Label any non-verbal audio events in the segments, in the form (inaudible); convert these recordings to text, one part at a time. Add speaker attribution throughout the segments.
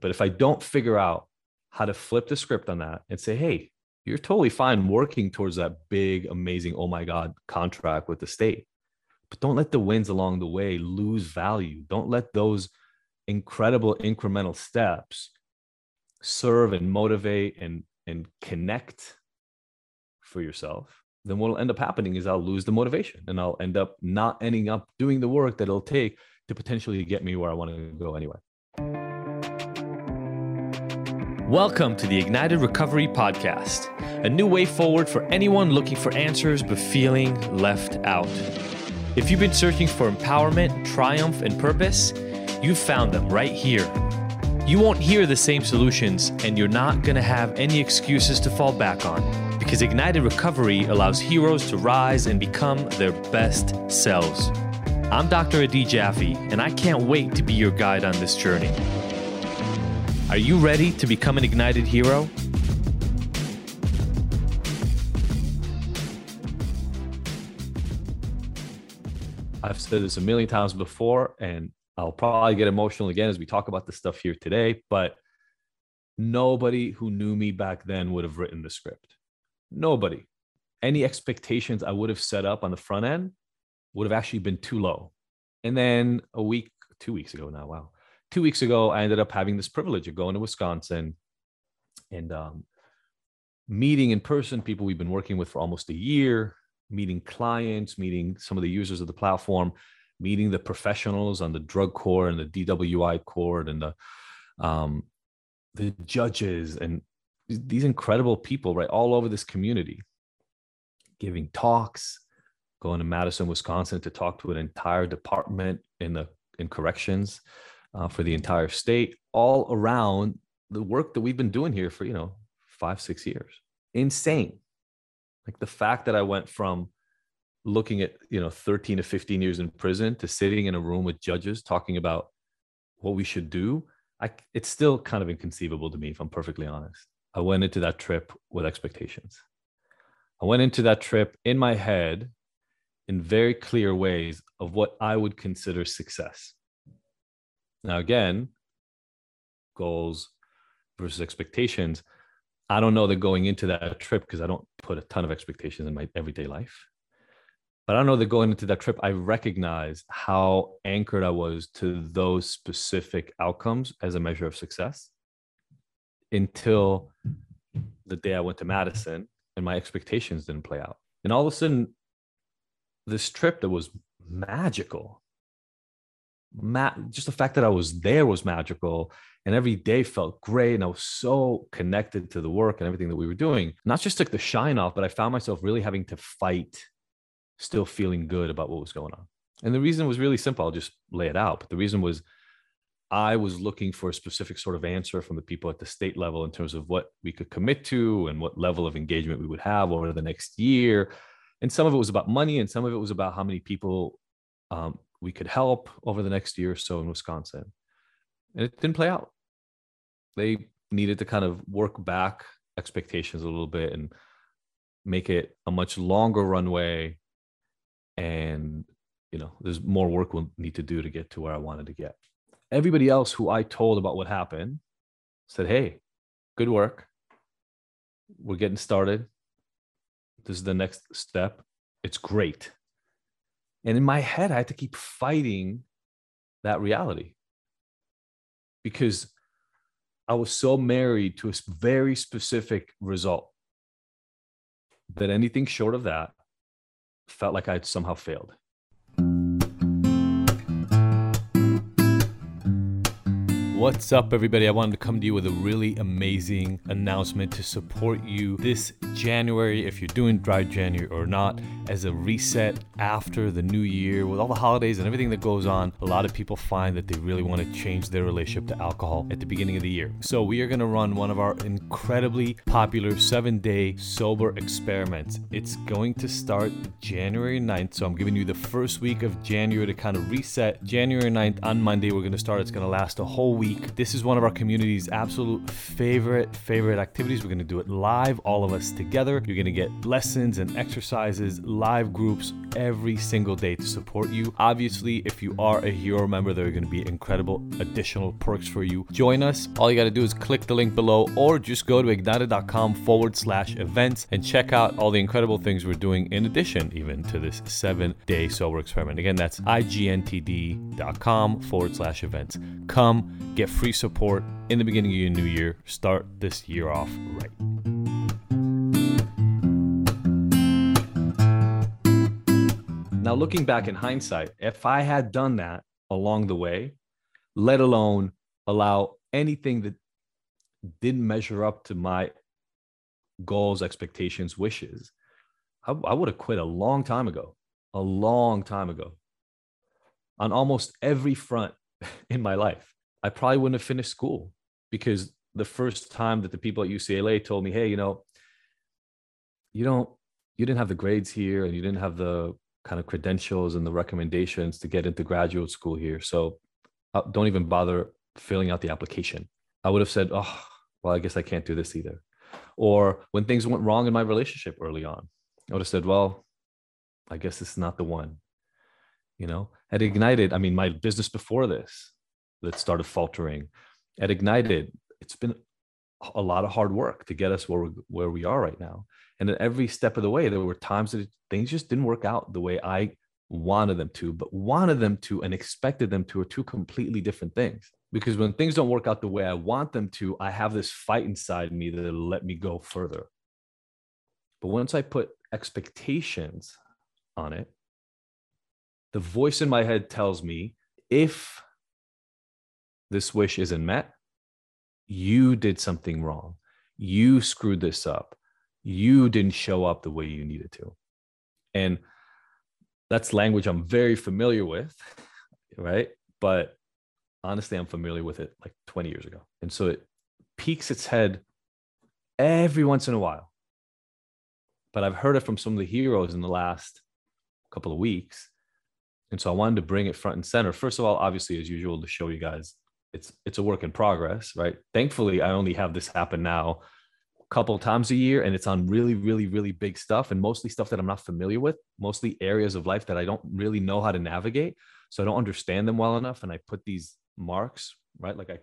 Speaker 1: But if I don't figure out how to flip the script on that and say, hey, you're totally fine working towards that big, amazing, oh my God, contract with the state. But don't let the wins along the way lose value. Don't let those incredible incremental steps serve and motivate and, and connect for yourself. Then what'll end up happening is I'll lose the motivation and I'll end up not ending up doing the work that it'll take to potentially get me where I want to go anyway.
Speaker 2: Welcome to the Ignited Recovery Podcast, a new way forward for anyone looking for answers but feeling left out. If you've been searching for empowerment, triumph, and purpose, you've found them right here. You won't hear the same solutions, and you're not going to have any excuses to fall back on because Ignited Recovery allows heroes to rise and become their best selves. I'm Dr. Adi Jaffe, and I can't wait to be your guide on this journey. Are you ready to become an ignited hero?
Speaker 1: I've said this a million times before, and I'll probably get emotional again as we talk about this stuff here today. But nobody who knew me back then would have written the script. Nobody. Any expectations I would have set up on the front end would have actually been too low. And then a week, two weeks ago now, wow two weeks ago, I ended up having this privilege of going to Wisconsin and um, meeting in person people we've been working with for almost a year, meeting clients, meeting some of the users of the platform, meeting the professionals on the drug court and the DWI court and the um, the judges and these incredible people right all over this community giving talks going to madison wisconsin to talk to an entire department in the in corrections uh, for the entire state, all around the work that we've been doing here for, you know, five, six years. Insane. Like the fact that I went from looking at, you know, 13 to 15 years in prison to sitting in a room with judges talking about what we should do. I, it's still kind of inconceivable to me, if I'm perfectly honest. I went into that trip with expectations. I went into that trip in my head in very clear ways of what I would consider success. Now, again, goals versus expectations. I don't know that going into that trip because I don't put a ton of expectations in my everyday life. But I know that going into that trip, I recognized how anchored I was to those specific outcomes as a measure of success until the day I went to Madison and my expectations didn't play out. And all of a sudden, this trip that was magical ma- just the fact that I was there was magical and every day felt great and I was so connected to the work and everything that we were doing. Not just took the shine off, but I found myself really having to fight, still feeling good about what was going on. And the reason was really simple. I'll just lay it out. But the reason was I was looking for a specific sort of answer from the people at the state level in terms of what we could commit to and what level of engagement we would have over the next year. And some of it was about money, and some of it was about how many people um, we could help over the next year or so in Wisconsin. And it didn't play out. They needed to kind of work back expectations a little bit and make it a much longer runway. And, you know, there's more work we'll need to do to get to where I wanted to get. Everybody else who I told about what happened said, Hey, good work. We're getting started. This is the next step. It's great. And in my head, I had to keep fighting that reality because I was so married to a very specific result that anything short of that felt like I had somehow failed. What's up, everybody? I wanted to come to you with a really amazing announcement to support you this January, if you're doing dry January or not, as a reset after the new year with all the holidays and everything that goes on. A lot of people find that they really want to change their relationship to alcohol at the beginning of the year. So, we are going to run one of our incredibly popular seven day sober experiments. It's going to start January 9th. So, I'm giving you the first week of January to kind of reset. January 9th on Monday, we're going to start. It's going to last a whole week
Speaker 2: week. This is one of our community's absolute favorite, favorite activities. We're going to do it live, all of us together. You're going to get lessons and exercises, live groups every single day to support you. Obviously, if you are a hero member, there are going to be incredible additional perks for you. Join us. All you got to do is click the link below or just go to igntd.com forward slash events and check out all the incredible things we're doing in addition, even to this seven day sober experiment. Again, that's igntd.com forward slash events. Come get free support in the beginning of your new year. Start this year off right.
Speaker 1: Now, looking back in hindsight, if I had done that along the way, let alone allow anything that didn't measure up to my goals, expectations, wishes, I, I would have quit a long time ago, a long time ago on almost every front (laughs) in my life. I probably wouldn't have finished school because the first time that the people at UCLA told me, hey, you know, you don't, you didn't have the grades here and you didn't have the kind of credentials and the recommendations to get into graduate school here. So uh, don't even bother filling out the application. I would have said, oh, well, I guess I can't do this either. Or when things went wrong in my relationship early on, I would have said, well, I guess this is not the one. You know, at Ignited, I mean, my business before this that started faltering, at Ignited, it's been a lot of hard work to get us where we, where we are right now. And at every step of the way, there were times that things just didn't work out the way I wanted them to, but wanted them to and expected them to are two completely different things. Because when things don't work out the way I want them to, I have this fight inside me that'll let me go further. But once I put expectations on it, the voice in my head tells me if this wish isn't met, you did something wrong. You screwed this up. You didn't show up the way you needed to. And that's language I'm very familiar with, (laughs) right? But honestly, I'm familiar with it like 20 years ago. And so it peaks its head every once in a while. But I've heard it from some of the heroes in the last couple of weeks. And so I wanted to bring it front and center. First of all, obviously, as usual, to show you guys it's it's a work in progress, right? Thankfully, I only have this happen now a couple times a year, and it's on really, really, really big stuff, and mostly stuff that I'm not familiar with, mostly areas of life that I don't really know how to navigate, so I don't understand them well enough, and I put these marks, right? Like I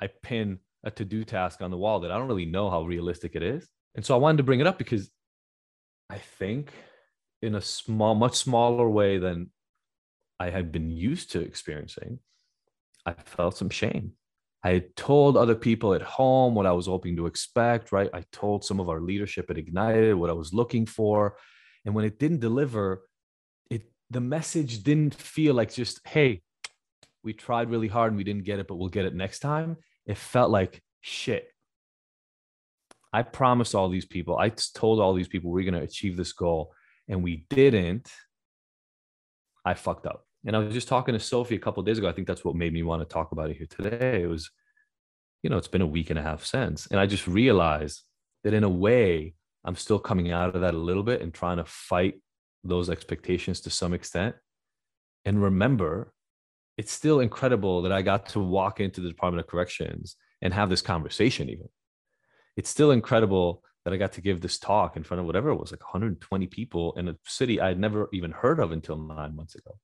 Speaker 1: I pin a to-do task on the wall that I don't really know how realistic it is, and so I wanted to bring it up because I think in a small, much smaller way than I had been used to experiencing, I felt some shame. I told other people at home what I was hoping to expect, right? I told some of our leadership at Ignited what I was looking for. And when it didn't deliver, it the message didn't feel like just, hey, we tried really hard and we didn't get it, but we'll get it next time. It felt like shit. I promised all these people, I told all these people we're going to achieve this goal and we didn't. I fucked up. And I was just talking to Sophie a couple days ago. I think that's what made me want to talk about it here today. It was, you know, it's been a week and a half since. And I just realized that in a way, I'm still coming out of that a little bit and trying to fight those expectations to some extent. And remember, it's still incredible that I got to walk into the Department of Corrections and have this conversation, even. It's still incredible that I got to give this talk in front of whatever it was, like 120 people in a city I had never even heard of until nine months ago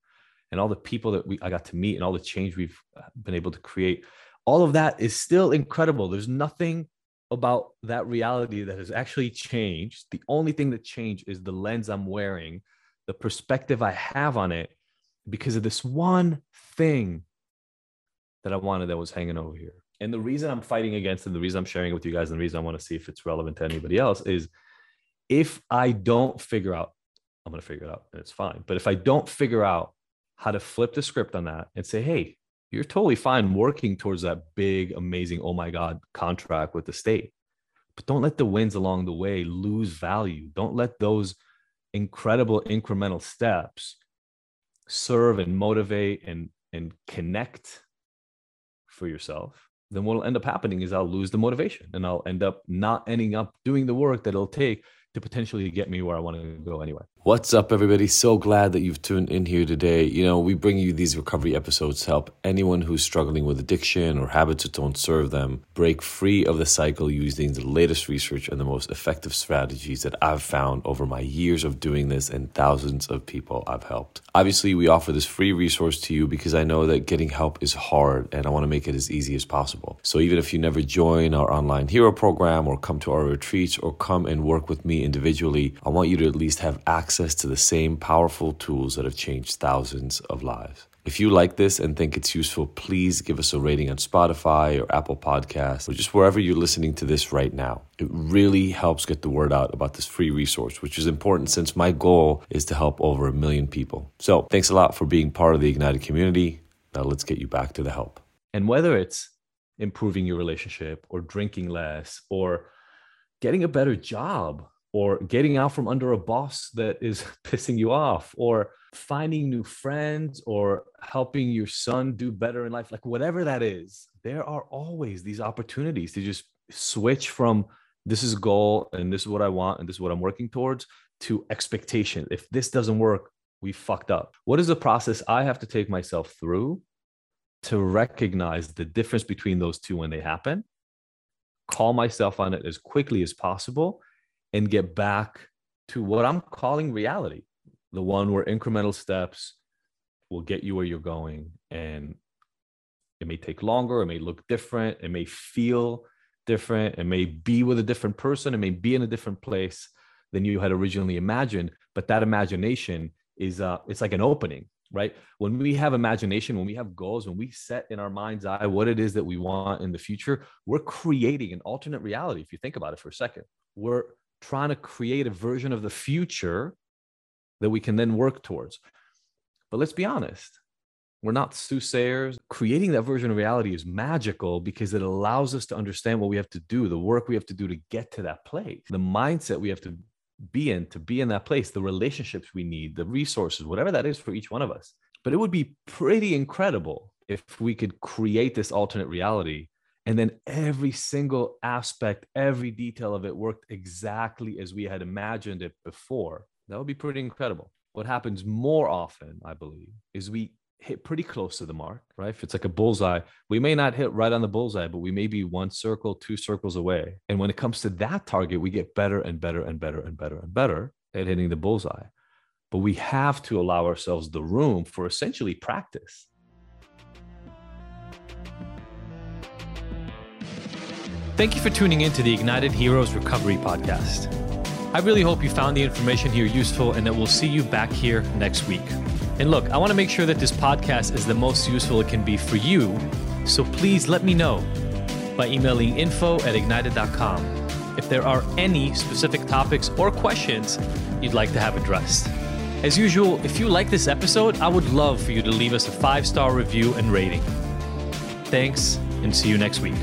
Speaker 1: and all the people that we I got to meet and all the change we've uh, been able to create, all of that is still incredible. There's nothing about that reality that has actually changed. The only thing that changed is the lens I'm wearing, the perspective I have on it, because of this one thing that I wanted that was hanging over here. And the reason I'm fighting against and the reason I'm sharing it with you guys, and the reason I want to see if it's relevant to anybody else is if I don't figure out, I'm going to figure it out and it's fine. But if I don't figure out how to flip the script on that and say, hey, you're totally fine working towards that big, amazing, oh my God, contract with the state. But don't let the wins along the way lose value. Don't let those incredible incremental steps serve and motivate and, and connect for yourself. Then what'll end up happening is I'll lose the motivation and I'll end up not ending up doing the work that it'll take to potentially get me where I want to go anyway.
Speaker 3: What's up, everybody? So glad that you've tuned in here today. You know, we bring you these recovery episodes to help anyone who's struggling with addiction or habits that don't serve them break free of the cycle using the latest research and the most effective strategies that I've found over my years of doing this and thousands of people I've helped. Obviously, we offer this free resource to you because I know that getting help is hard and I want to make it as easy as possible. So even if you never join our online hero program or come to our retreats or come and work with me individually, I want you to at least have access access to the same powerful tools that have changed thousands of lives. If you like this and think it's useful, please give us a rating on Spotify or Apple Podcasts or just wherever you're listening to this right now. It really helps get the word out about this free resource, which is important since my goal is to help over a million people. So thanks a lot for being part of the Ignited community. Now let's get you back to the help.
Speaker 1: And whether it's improving your relationship or drinking less or getting a better job or getting out from under a boss that is (laughs) pissing you off or finding new friends or helping your son do better in life like whatever that is there are always these opportunities to just switch from this is goal and this is what i want and this is what i'm working towards to expectation. If this doesn't work we fucked up. What is the process i have to take myself through to recognize the difference between those two when they happen? Call myself on it as quickly as possible and get back to what I'm calling reality, the one where incremental steps will get you where you're going. And it may take longer, it may look different, it may feel different, it may be with a different person, it may be in a different place than you had originally imagined. But that imagination is uh it's like an opening right when we have imagination when we have goals when we set in our mind's eye what it is that we want in the future we're creating an alternate reality if you think about it for a second we're trying to create a version of the future that we can then work towards. But let's be honest, we're not soothsayers. Creating that version of reality is magical because it allows us to understand what we have to do, the work we have to do to get to that place, the mindset we have to be in to be in that place, the relationships we need, the resources, whatever that is for each one of us. But it would be pretty incredible if we could create this alternate reality and then every single aspect, every detail of it worked exactly as we had imagined it before. That would be pretty incredible. What happens more often, I believe, is we hit pretty close to the mark, right? If it's like a bullseye, we may not hit right on the bullseye, but we may be one circle, two circles away. And when it comes to that target, we get better and better and better and better and better at hitting the bullseye. But we have to allow ourselves the room for essentially practice
Speaker 2: Thank you for tuning in to the Ignited Heroes Recovery Podcast. I really hope you found the information here useful and that we'll see you back here next week. And look, I want to make sure that this podcast is the most useful it can be for you, so please let me know by emailing info at igntd.com if there are any specific topics or questions you'd like to have addressed. As usual, if you like this episode, I would love for you to leave us a five star review and rating. Thanks, and see you next week.